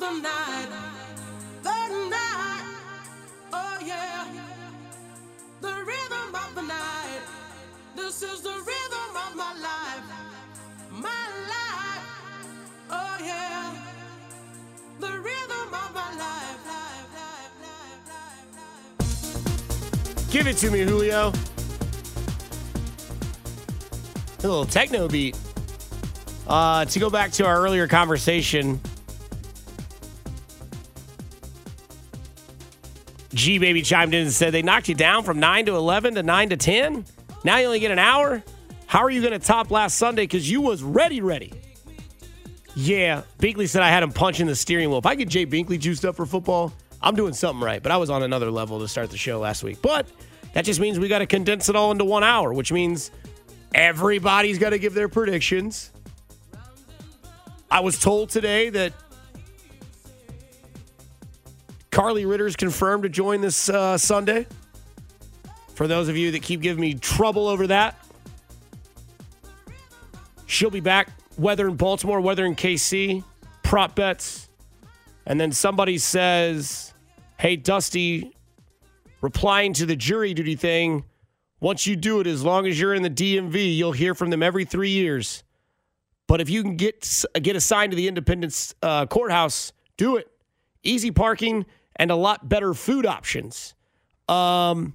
the night. The night. Oh, yeah. The rhythm of the night. This is the rhythm of my life. My life. Oh, yeah. The rhythm of my life. Give it to me, Julio. A little techno beat. Uh, to go back to our earlier conversation, G Baby chimed in and said they knocked you down from 9 to 11 to 9 to 10. Now you only get an hour. How are you going to top last Sunday? Because you was ready, ready. Yeah, Binkley said I had him punching the steering wheel. If I get Jay Binkley juiced up for football, I'm doing something right. But I was on another level to start the show last week. But that just means we got to condense it all into one hour, which means everybody's got to give their predictions. I was told today that Carly Ritter's confirmed to join this uh, Sunday. For those of you that keep giving me trouble over that, she'll be back. Weather in Baltimore, weather in KC, prop bets. And then somebody says, Hey, Dusty, replying to the jury duty thing, once you do it, as long as you're in the DMV, you'll hear from them every three years. But if you can get get assigned to the Independence uh, Courthouse, do it. Easy parking and a lot better food options. Um,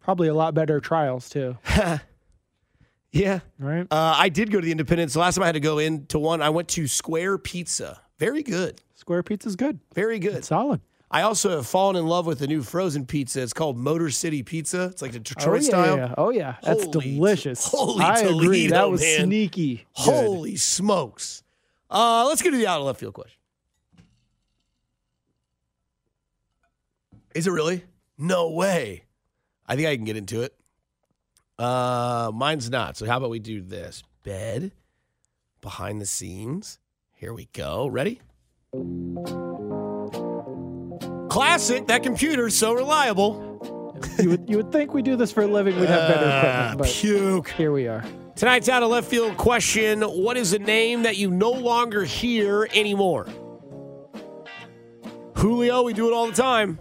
Probably a lot better trials too. yeah. Right. Uh, I did go to the Independence. The last time I had to go into one, I went to Square Pizza. Very good. Square pizza's good. Very good. It's solid. I also have fallen in love with the new frozen pizza. It's called Motor City Pizza. It's like the Detroit oh, yeah, style. yeah. Oh yeah, that's Holy- delicious. holy I agree. That was man. sneaky. good. Holy smokes. Uh, let's get to the out of left field question. Is it really? No way. I think I can get into it. Uh, mine's not. So how about we do this? Bed, behind the scenes. Here we go. Ready? Classic. That computer's so reliable. You would you would think we do this for a living, we'd have better Ah, equipment, but puke. here we are. Tonight's out of left field question What is a name that you no longer hear anymore? Julio, we do it all the time.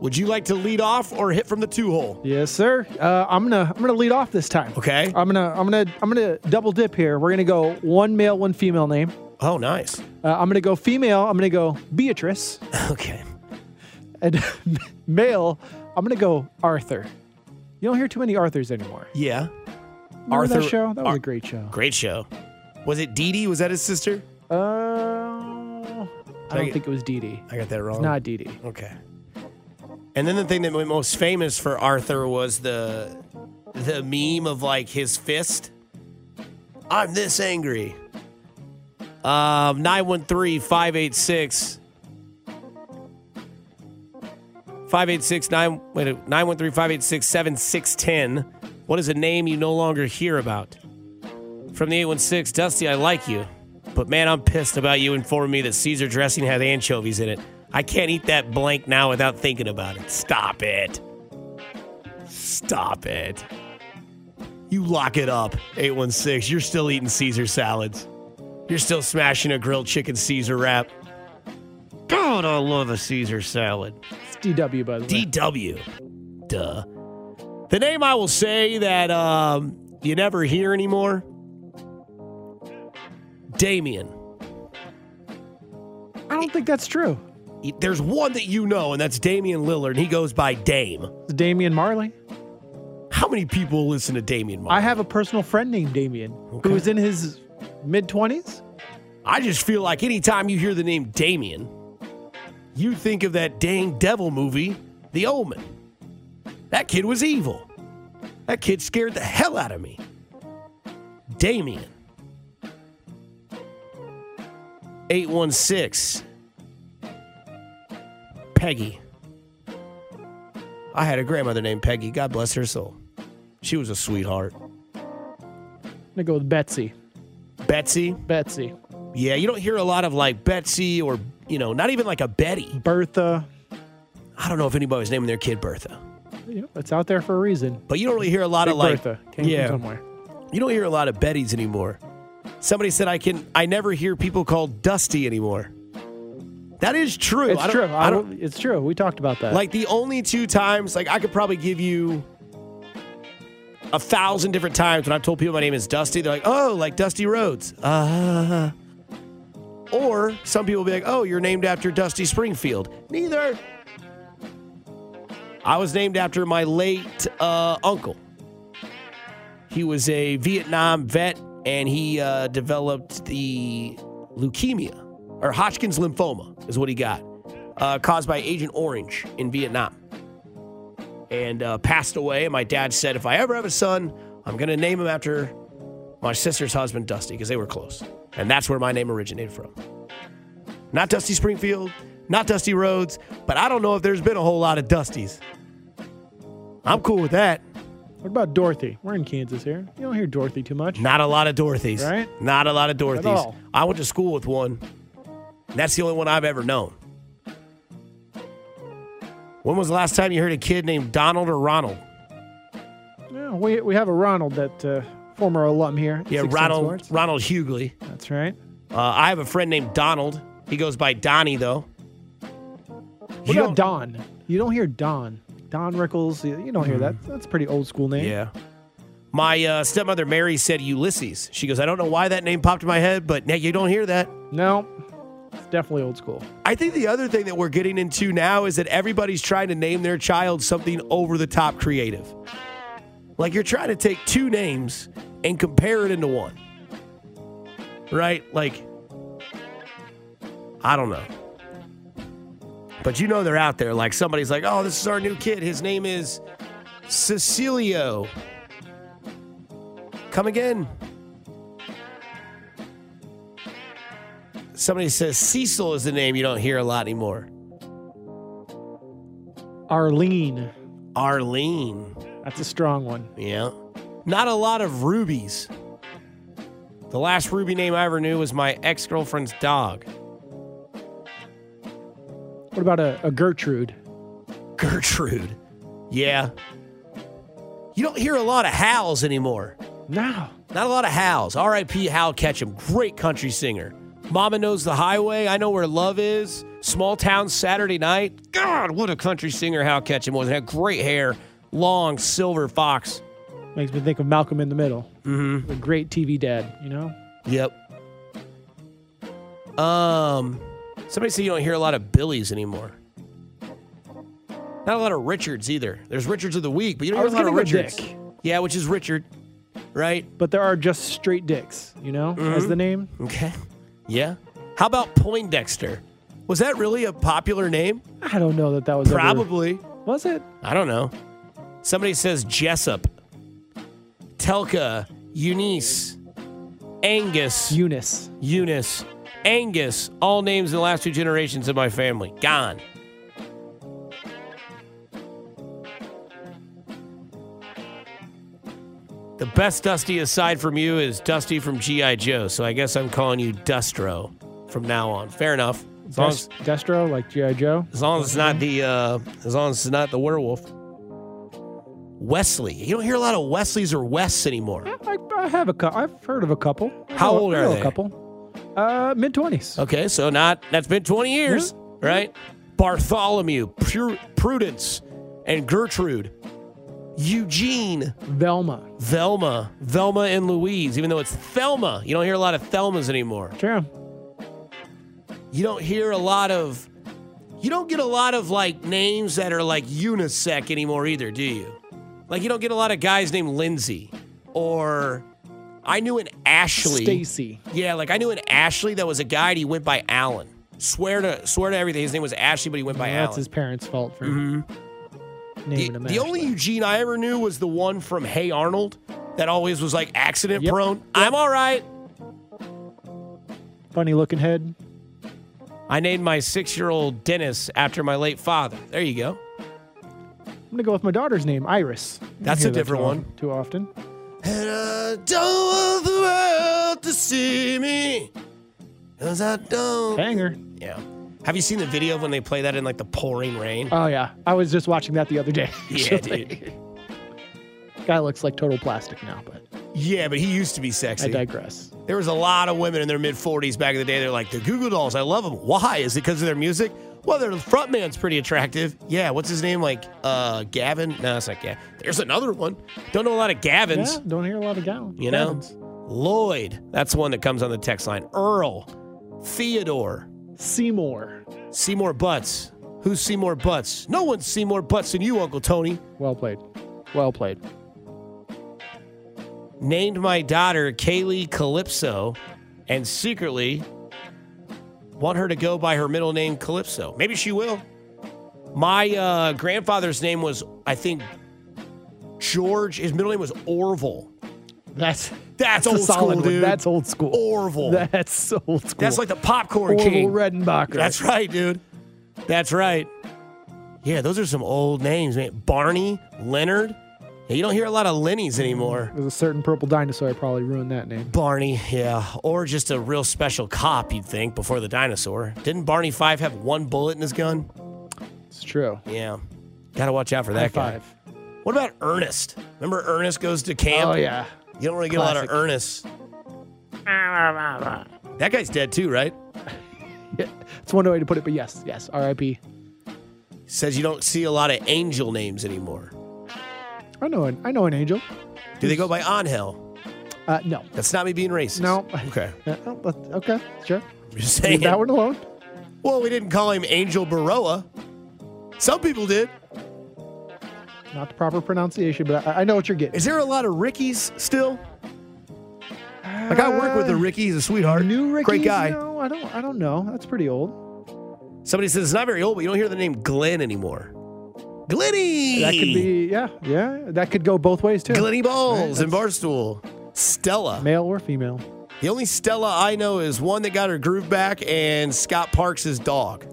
Would you like to lead off or hit from the two hole? Yes, sir. Uh, I'm gonna I'm gonna lead off this time. Okay. I'm gonna I'm gonna I'm gonna double dip here. We're gonna go one male, one female name. Oh, nice. Uh, I'm gonna go female. I'm gonna go Beatrice, Okay. and male. I'm gonna go Arthur. You don't hear too many Arthurs anymore. Yeah. Remember Arthur- that show? That was Ar- a great show. Great show. Was it Dee Dee? Was that his sister? Uh, I don't get- think it was Dee Dee. I got that wrong. It's not Dee Dee. Okay. And then the thing that went most famous for Arthur was the the meme of like his fist. I'm this angry. Um 913-586 586 9 wait 913 586 7610. What is a name you no longer hear about? From the 816, Dusty, I like you. But man, I'm pissed about you informing me that Caesar dressing had anchovies in it. I can't eat that blank now without thinking about it. Stop it. Stop it. You lock it up, 816. You're still eating Caesar salads. You're still smashing a grilled chicken Caesar wrap. God, I love a Caesar salad. It's DW, by the way. DW. Duh. The name I will say that um, you never hear anymore Damien. I don't think that's true. There's one that you know, and that's Damian Lillard, and he goes by Dame. It's Damian Marley. How many people listen to Damian Marley? I have a personal friend named Damien Okay. who's in his mid 20s. I just feel like anytime you hear the name Damien, you think of that dang devil movie, The Omen. That kid was evil. That kid scared the hell out of me. Damien. 816. Peggy. I had a grandmother named Peggy. God bless her soul. She was a sweetheart. I'm gonna go with Betsy. Betsy. Betsy. Yeah, you don't hear a lot of like Betsy or, you know, not even like a Betty. Bertha. I don't know if anybody was naming their kid Bertha, You know, it's out there for a reason. but you don't really hear a lot Big of like, Bertha came yeah, from somewhere. you don't hear a lot of Bettys anymore. Somebody said I can, I never hear people called Dusty anymore. That is true. It's I don't- true. I I don't don't, it's true. We talked about that. like the only two times. Like I could probably give you a thousand different times when I've told people my name is Dusty. They're like, oh, like Dusty Rhodes. Uh. Or some people be like, oh, you're named after Dusty Springfield. Neither. I was named after my late uh, uncle. He was a Vietnam vet and he uh, developed the leukemia or Hodgkin's lymphoma, is what he got, uh, caused by Agent Orange in Vietnam. And uh, passed away. And my dad said, if I ever have a son, I'm going to name him after my sister's husband, Dusty, because they were close. And that's where my name originated from. Not Dusty Springfield, not Dusty Rhodes, but I don't know if there's been a whole lot of Dustys. I'm cool with that. what about Dorothy? We're in Kansas here. You don't hear Dorothy too much. Not a lot of Dorothys. Right? Not a lot of Dorothys. I went to school with one. And That's the only one I've ever known. When was the last time you heard a kid named Donald or Ronald? Yeah, we, we have a Ronald that uh, former alum here. Yeah, Ronald Sports. Ronald Hughley. That's right. Uh, I have a friend named Donald. He goes by Donnie though. What You about don't- Don? You don't hear Don. Don Rickles. You don't hear that. That's a pretty old school name. Hmm. Yeah. My uh, stepmother Mary said Ulysses. She goes, I don't know why that name popped in my head, but you don't hear that. No, it's definitely old school. I think the other thing that we're getting into now is that everybody's trying to name their child something over the top creative. Like you're trying to take two names and compare it into one. Right? Like, I don't know. But you know they're out there. Like somebody's like, oh, this is our new kid. His name is Cecilio. Come again. Somebody says Cecil is the name you don't hear a lot anymore. Arlene. Arlene. That's a strong one. Yeah. Not a lot of rubies. The last Ruby name I ever knew was my ex girlfriend's dog, What about a, a Gertrude? Gertrude. Yeah. You don't hear a lot of Howls anymore. No. Not a lot of Howls. R.I.P. Hal Ketchum, great country singer. Mama knows the highway. I know where love is. Small town Saturday night. God, what a country singer Hal Ketchum was. And had great hair, long silver fox. Makes me think of Malcolm in the Middle. Mm-hmm. The great TV dad, you know? Yep. Um, somebody said you don't hear a lot of Billies anymore. Not a lot of Richards either. There's Richards of the week, but you don't hear a lot of Richards. Dick. Yeah, which is Richard, right? But there are just straight dicks, you know, as Mm-hmm. the name. Okay. Yeah. How about Poindexter? Was that really a popular name? I don't know that that was ever- Probably. was it? I don't know. Somebody says Jessup, Telka, Eunice, Angus, Eunice. Eunice, Angus, all names in the last two generations of my family. Gone. The best Dusty aside from you is Dusty from G.I. Joe, so I guess I'm calling you Dustro from now on. Fair enough. As as, Destro, like G.I. Joe. as long as it's not the uh, as long as it's not the werewolf. Wesley. You don't hear a lot of Wesleys or Wests anymore. I, I have a couple. I've heard of a couple. How old are they? A couple. Uh, mid twenties. Okay, so not that's been 20 years, right? Bartholomew, Pru- Prudence, and Gertrude. Eugene, Velma. Velma, Velma and Louise, even though it's Thelma. You don't hear a lot of Thelmas anymore. Sure. You don't hear a lot of you don't get a lot of like names that are like unisex anymore either, do you? Like you don't get a lot of guys named Lindsay or I knew an Ashley. Stacy. Yeah, like I knew an Ashley that was a guy and he went by Alan. Swear to swear to everything. His name was Ashley, but he went by That's Alan. his parents' fault for mm-hmm. The, the only. Eugene I ever knew was the one from Hey Arnold that always was like accident Yep. prone. I'm all right. funny looking head. I named my six year old Dennis after my late father. There you go. I'm gonna go with my daughter's name, Iris. That's a that different too one. often- Too often. And I don't want the world to see me. Cause I don't. Banger. Yeah. Have you seen the video of when they play that in like the pouring rain? Oh yeah, I was just watching that the other day. Yeah, actually. Guy looks like total plastic now, but Yeah, but he used to be sexy. I digress. There was a lot of women in their mid 40s back in the day. They're like, the Goo Goo Dolls, I love them. Why? Is it because of their music? Well, their frontman's pretty attractive. Yeah, what's his name? Like, uh, Gavin? No, it's not Gavin. There's another one. Don't know a lot of Gavins. Yeah, don't hear a lot of Gavins. You know? Lloyd. That's one that comes on the text line. Earl. Theodore. Seymour. Seymour Butts. Who's Seymour Butts? No one's Seymour Butts than you, Uncle Tony. Well played. Well played. named my daughter Kaylee Calypso and secretly want her to go by her middle name Calypso. Maybe she will. My uh, grandfather's name was, I think, George. His middle name was Orville. That's That's a old school, one. dude. That's old school. Orville. That's old school. That's like the popcorn Orville king. Redenbacher. That's right, dude. That's right. Yeah, those are some old names, man. Barney, Leonard. Yeah, you don't hear a lot of Lennies anymore. There's a certain purple dinosaur. I probably ruined that name. Barney, yeah. Or just a real special cop, you'd think, before the dinosaur. Didn't Barney Fife have one bullet in his gun? It's true. Yeah. Gotta watch out for that High guy. five. What about Ernest? Remember Ernest goes to camp? Oh yeah. You don't really get a lot of. Ernest. That guy's dead too, right? yeah. It's one way to put it, but yes, yes. R.I.P. Says you don't see a lot of angel names anymore. I know an I know an angel. Do they go by Angel? Uh, no. That's not me being racist. No. Okay. Oh, but- okay. Sure. I'm just Leave saying. that one alone. Well, we didn't call him Angel Baroa. Some people did. Not the proper pronunciation, but I, I know what you're getting. Is there a lot of Rickies still? Like I work with a Ricky, he's a sweetheart. New Ricky. Great guy. No, I don't. I don't know. That's pretty old. Somebody says it's not very old, but you don't hear the name Glenn anymore. Glenny! That could be. Yeah. Yeah. That could go both ways too. Glenny Balls Right, and Barstool. Stella. Male or female. The only Stella I know is one that got her groove back and Scott Parks' dog.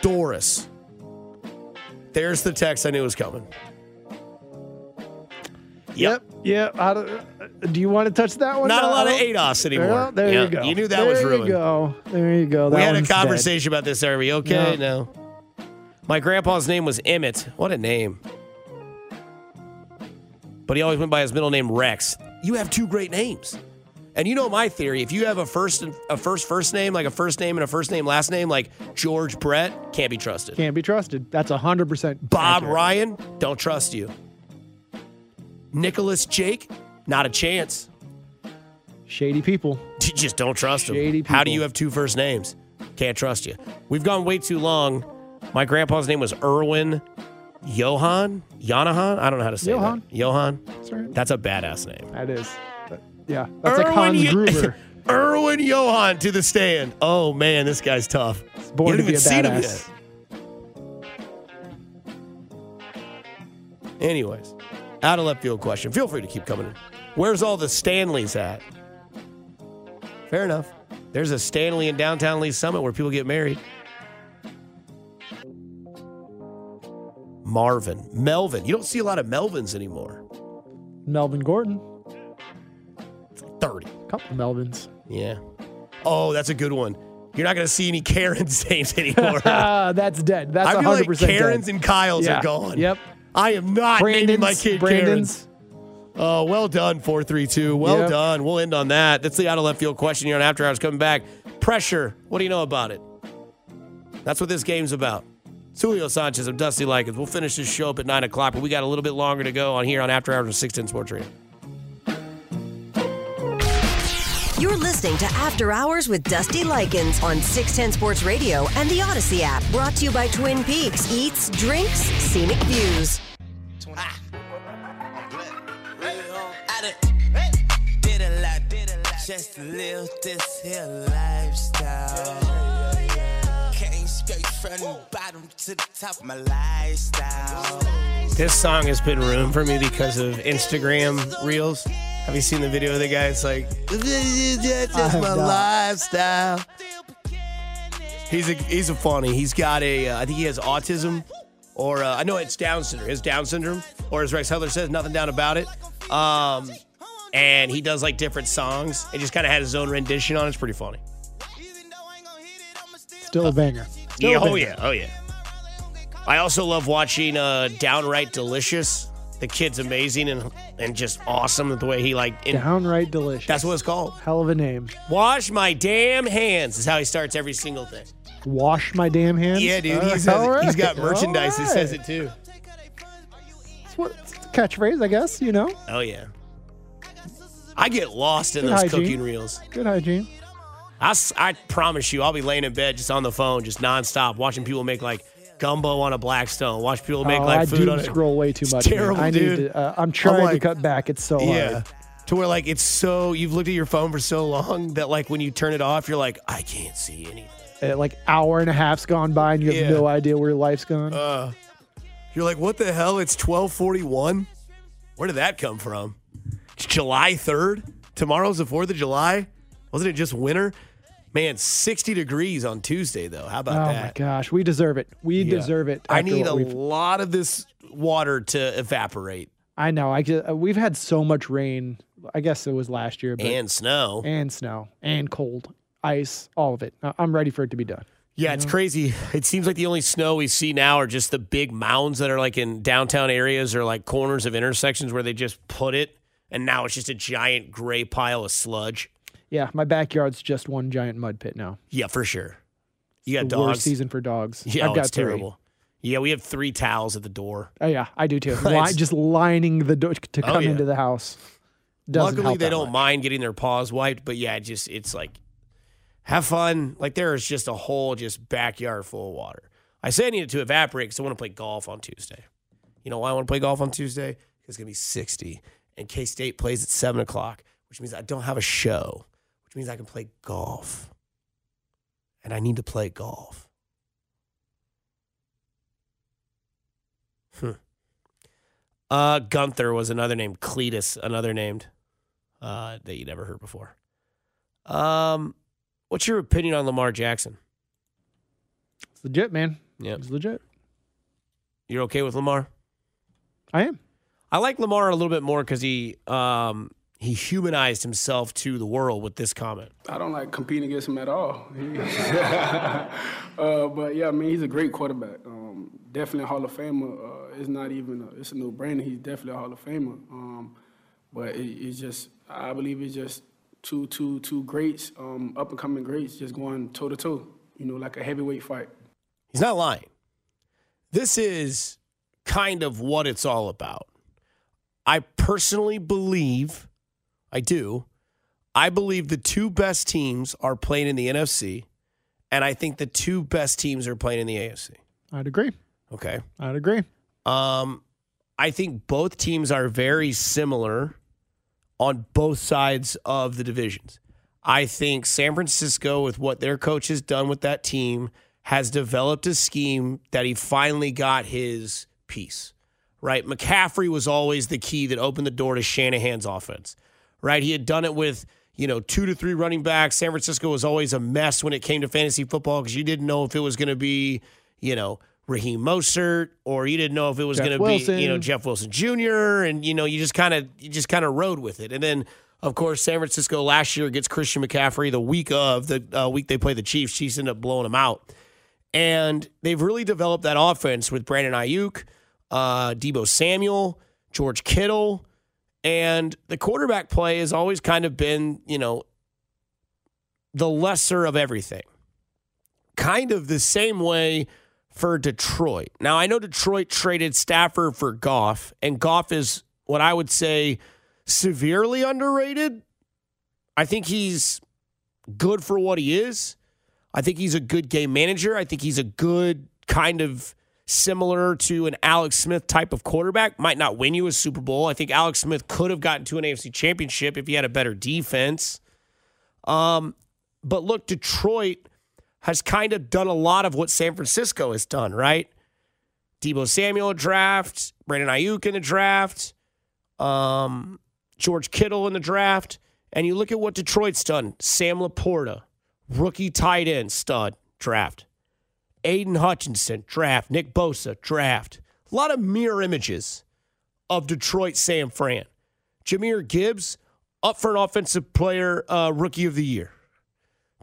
Doris. There's the text I knew was coming. Yep. Yeah. How do, uh, do you want to touch that one? Not a lot of ADOS anymore. Well, there Yeah, you go. You knew that there was ruined. There you go. There you go. That we had a one's dead. conversation about this. Are we okay? No. No. My grandpa's name was Emmett. What a name. But he always went by his middle name Rex. You have two great names. And you know my theory, if you have a first a first first name, like a first name and a first name last name, like George Brett, can't be trusted. Can't be trusted. That's hundred percent. Bob Ryan, don't trust you. Nicholas Jake, not a chance. Shady people. You just don't trust them. Shady How do you have two first names? Can't trust you. We've gone way too long. My grandpa's name was Erwin Johann. Jonahan? I don't know how to say Johann. that. Johann. That's right. That's a badass name. That is. Yeah. That's like Erwin Hans Jo- Gruber. Erwin Johann to the stand. Oh man, this guy's tough. born you to be a even seen him badass. Anyways, out of left field question. Feel free to keep coming in. Where's all the Stanleys at? Fair enough. There's a Stanley in downtown Lee Summit where people get married. Marvin, Melvin. You don't see a lot of Melvins anymore. Melvin Gordon. 30. Couple Melvins. Yeah. Oh, that's a good one. You're not going to see any Karen's names anymore. That's dead. That's I feel hundred like percent Karens dead. and Kyles yeah. are gone. Yep. I am not naming my kid Brandon's. Karens. Oh, well done, 432. Well Yep. done. We'll end on that. That's the out of left field question here on After Hours coming back. Pressure. What do you know about it? That's what this game's about. It's Julio Sanchez. I'm Dusty Likens. We'll finish this show up at 9 o'clock, but we got a little bit longer to go on here on After Hours with 610 Sports Radio. You're listening to After Hours with Dusty Likens on 610 Sports Radio and the Audacy app. Brought to you by Twin Peaks Eats, Drinks, Scenic Views. Did a lot, did a lot just live this here lifestyle. Came straight from the bottom to the top of my lifestyle. This song has been ruined for me because of Instagram reels. Have you seen the video of the guy? It's like, this is just my lifestyle. He's a he's a funny. He's got a uh, I think he has autism, or uh, I know it's Down syndrome. His Down syndrome, or as Rex Heller says, nothing down about it. Um, and he does like different songs. and just kind of had his own rendition on. it. It's pretty funny. Still a banger. Still Yeah, a oh banger. yeah, oh yeah. I also love watching uh, Downright Delicious. The kid's amazing and and just awesome the way he like. in- Downright delicious. that's what it's called. Hell of a name. Wash my damn hands is how he starts every single thing. Wash my damn hands. Yeah, dude. Uh, He's, all he's got merchandise that says it too. It's what it's a catchphrase, I guess. You know, Oh yeah. I get lost in Good those hygiene. cooking reels. good hygiene. I, I promise you, I'll be laying in bed just on the phone, just nonstop, watching people make like gumbo on a Blackstone. Watch people make oh, like I food do on it. scroll way too It's much. man. terrible, I dude. need to. Uh, I'm trying like- to cut back. It's so Yeah. hard. To where like it's so you've looked at your phone for so long that like when you turn it off, you're like, I can't see anything. Uh, like hour and a half's gone by and you have Yeah. no idea where your life's gone. Uh, you're like, what the hell? It's 1241? Where did that come from? It's July 3rd? Tomorrow's the 4th of July? Wasn't it just winter? Man, 60 degrees on Tuesday, though. How about oh that? Oh, my gosh, we deserve it. We Yeah. deserve it. I need a we've- lot of this water to evaporate I know. I just, uh, we've had so much rain. I guess it was last year, but and snow. and snow and cold, ice, all of it. I'm ready for it to be done. Yeah, it's crazy. It seems like the only snow we see now are just the big mounds that are like in downtown areas or like corners of intersections where they just put it, and now it's just a giant gray pile of sludge. Yeah, my backyard's just one giant mud pit now. Yeah, for sure. You got the dogs. worst season for dogs. Yeah, I've oh, got it's three. terrible. Yeah, we have three towels at the door. Oh yeah, I do too. Li- just lining the door to Oh, come yeah. into the house. Doesn't Luckily, they don't much. mind getting their paws wiped, but yeah, just it's like have fun. Like there is just a whole just backyard full of water. I say I need it to evaporate because I want to play golf on Tuesday. You know why I want to play golf on Tuesday? It's gonna be sixty, and K State plays at seven o'clock, which means I don't have a show, which means I can play golf, and I need to play golf. Hmm. Uh, Gunther was another name. Cletus, another named uh, that you never heard before. Um, what's your opinion on Lamar Jackson? It's legit, man. Yeah, It's legit. You're okay with Lamar? I am. I like Lamar a little bit more because he um, he humanized himself to the world with this comment. I don't like competing against him at all. Uh, but yeah, I mean, he's a great quarterback. Um, definitely a Hall of Famer. Uh, it's not even a, it's a no-brainer. He's definitely a Hall of Famer. Um, but it, it's just, I believe it's just two, two, two greats, um, up and coming greats, just going toe to toe. You know, like a heavyweight fight. He's not lying. This is kind of what it's all about. I personally believe, I do, I believe the two best teams are playing in the NFC, and I think the two best teams are playing in the AFC. I'd agree. Okay. I'd agree. Um, I think both teams are very similar on both sides of the divisions. I think San Francisco, with what their coach has done with that team, has developed a scheme that he finally got his piece. Right? McCaffrey was always the key that opened the door to Shanahan's offense. Right? He had done it with, you know, two to three running backs. San Francisco was always a mess when it came to fantasy football because you didn't know if it was going to be, you know, Raheem Mostert or you didn't know if it was going to be, you know, Jeff Wilson Jr. and you know you just kind of you just kind of rode with it. And then of course San Francisco last year gets Christian McCaffrey the week of the uh, week they play the Chiefs. Chiefs end up blowing them out, and they've really developed that offense with Brandon Aiyuk, uh, Deebo Samuel, George Kittle, and the quarterback play has always kind of been you know the lesser of everything. Kind of the same way for Detroit. Now, I know Detroit traded Stafford for Goff, and Goff is what I would say severely underrated. I think he's good for what he is. I think he's a good game manager. I think he's a good kind of similar to an Alex Smith type of quarterback. Might not win you a Super Bowl. I think Alex Smith could have gotten to an AFC championship if he had a better defense. Um, but look, Detroit has kind of done a lot of what San Francisco has done, right? Deebo Samuel draft, Brandon Aiyuk in the draft, um, George Kittle in the draft, and you look at what Detroit's done. Sam LaPorta, rookie tight end stud draft. Aidan Hutchinson draft. Nick Bosa draft. A lot of mirror images of Detroit Sam Fran. Jahmyr Gibbs up for an offensive player uh, rookie of the year.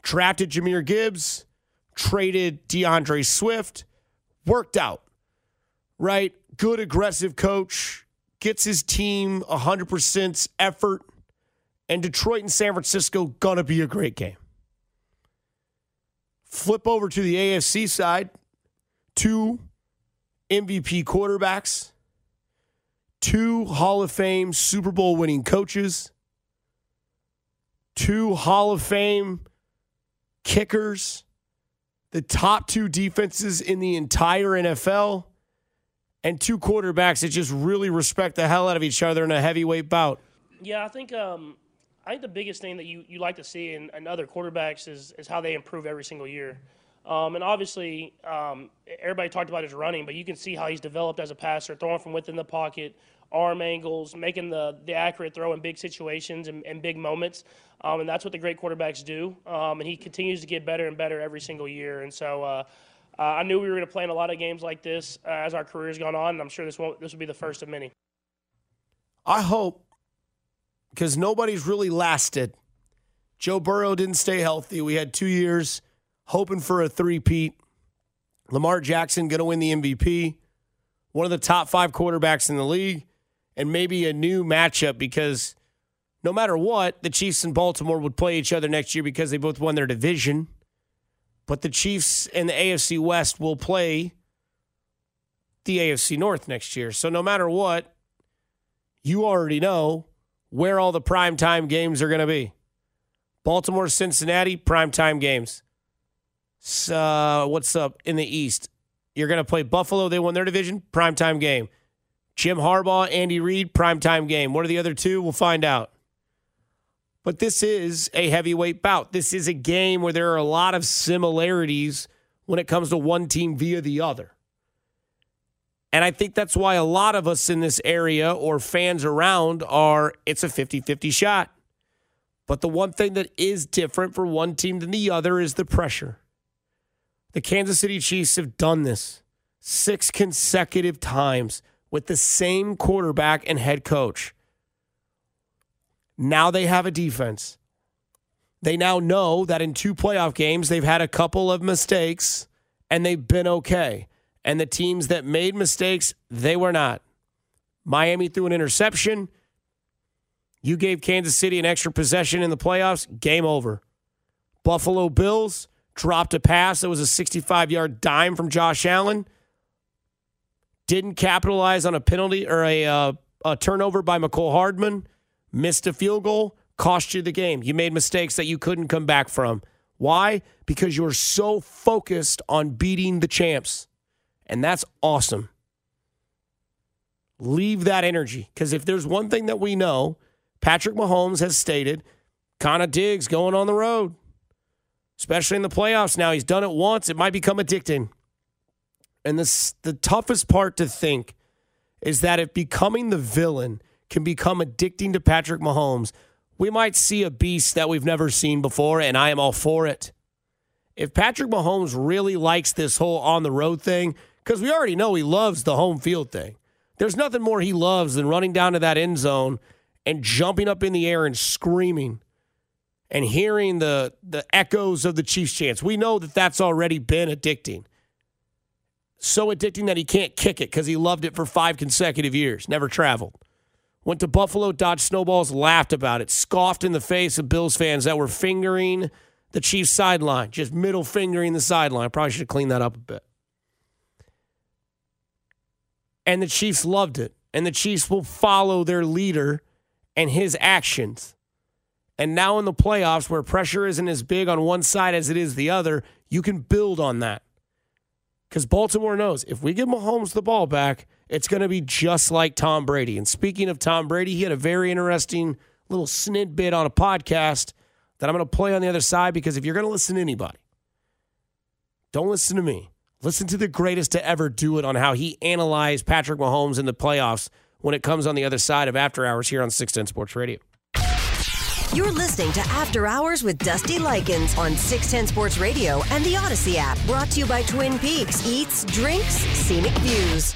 Drafted Jahmyr Gibbs, traded D'Andre Swift, worked out, right? Good aggressive coach, gets his team 100% effort, and Detroit and San Francisco gonna be a great game. Flip over to the AFC side, two MVP quarterbacks, two Hall of Fame Super Bowl winning coaches, two Hall of Fame kickers, the top two defenses in the entire NFL, and two quarterbacks that just really respect the hell out of each other in a heavyweight bout. Yeah, I think um, I think the biggest thing that you, you like to see in, in other quarterbacks is, is how they improve every single year. Um, and obviously, um, everybody talked about his running, but you can see how he's developed as a passer, throwing from within the pocket, arm angles, making the, the accurate throw in big situations and, and big moments. Um, and that's what the great quarterbacks do. Um, and he continues to get better and better every single year. And so uh, uh, I knew we were going to play in a lot of games like this uh, as our career's gone on. And I'm sure this, won't, this will be the first of many. I hope, because nobody's really lasted. Joe Burrow didn't stay healthy. We had two years hoping for a three-peat. Lamar Jackson going to win the MVP. One of the top five quarterbacks in the league and maybe a new matchup because no matter what, the Chiefs and Baltimore would play each other next year because they both won their division. But the Chiefs and the AFC West will play the AFC North next year. So no matter what, you already know where all the primetime games are going to be. Baltimore, Cincinnati, primetime games. So, uh, what's up in the East? You're going to play Buffalo. They won their division, primetime game. Jim Harbaugh, Andy Reid, primetime game. What are the other two? We'll find out. But this is a heavyweight bout. This is a game where there are a lot of similarities when it comes to one team via the other. And I think that's why a lot of us in this area or fans around are it's a 50 50 shot. But the one thing that is different for one team than the other is the pressure. The Kansas City Chiefs have done this six consecutive times with the same quarterback and head coach. Now they have a defense. They now know that in two playoff games, they've had a couple of mistakes and they've been okay. And the teams that made mistakes, they were not. Miami threw an interception. You gave Kansas City an extra possession in the playoffs, game over. Buffalo Bills dropped a pass that was a 65 yard dime from Josh Allen didn't capitalize on a penalty or a, uh, a turnover by Mecole Hardman, missed a field goal, cost you the game. You made mistakes that you couldn't come back from. Why? Because you were so focused on beating the champs. And that's awesome. Leave that energy. Because if there's one thing that we know, Patrick Mahomes has stated, kind of digs going on the road, especially in the playoffs now. He's done it once, it might become addicting. And this, the toughest part to think is that if becoming the villain can become addicting to Patrick Mahomes, we might see a beast that we've never seen before, and I am all for it. If Patrick Mahomes really likes this whole on the road thing, because we already know he loves the home field thing, there's nothing more he loves than running down to that end zone and jumping up in the air and screaming and hearing the, the echoes of the Chiefs chants. We know that that's already been addicting so addicting that he can't kick it because he loved it for five consecutive years, never traveled. Went to Buffalo, dodged snowballs, laughed about it, scoffed in the face of Bills fans that were fingering the Chiefs sideline, just middle fingering the sideline. Probably should have cleaned that up a bit. And the Chiefs loved it. And the Chiefs will follow their leader and his actions. And now in the playoffs, where pressure isn't as big on one side as it is the other, you can build on that because Baltimore knows if we give Mahomes the ball back, it's going to be just like Tom Brady. And speaking of Tom Brady, he had a very interesting little snidbit on a podcast that I'm going to play on the other side because if you're going to listen to anybody, don't listen to me. Listen to the greatest to ever do it on how he analyzed Patrick Mahomes in the playoffs when it comes on the other side of After Hours here on 610 Sports Radio. You're listening to After Hours with Dusty Likens on 610 Sports Radio and the Audacy app. Brought to you by Twin Peaks Eats, Drinks, Scenic Views.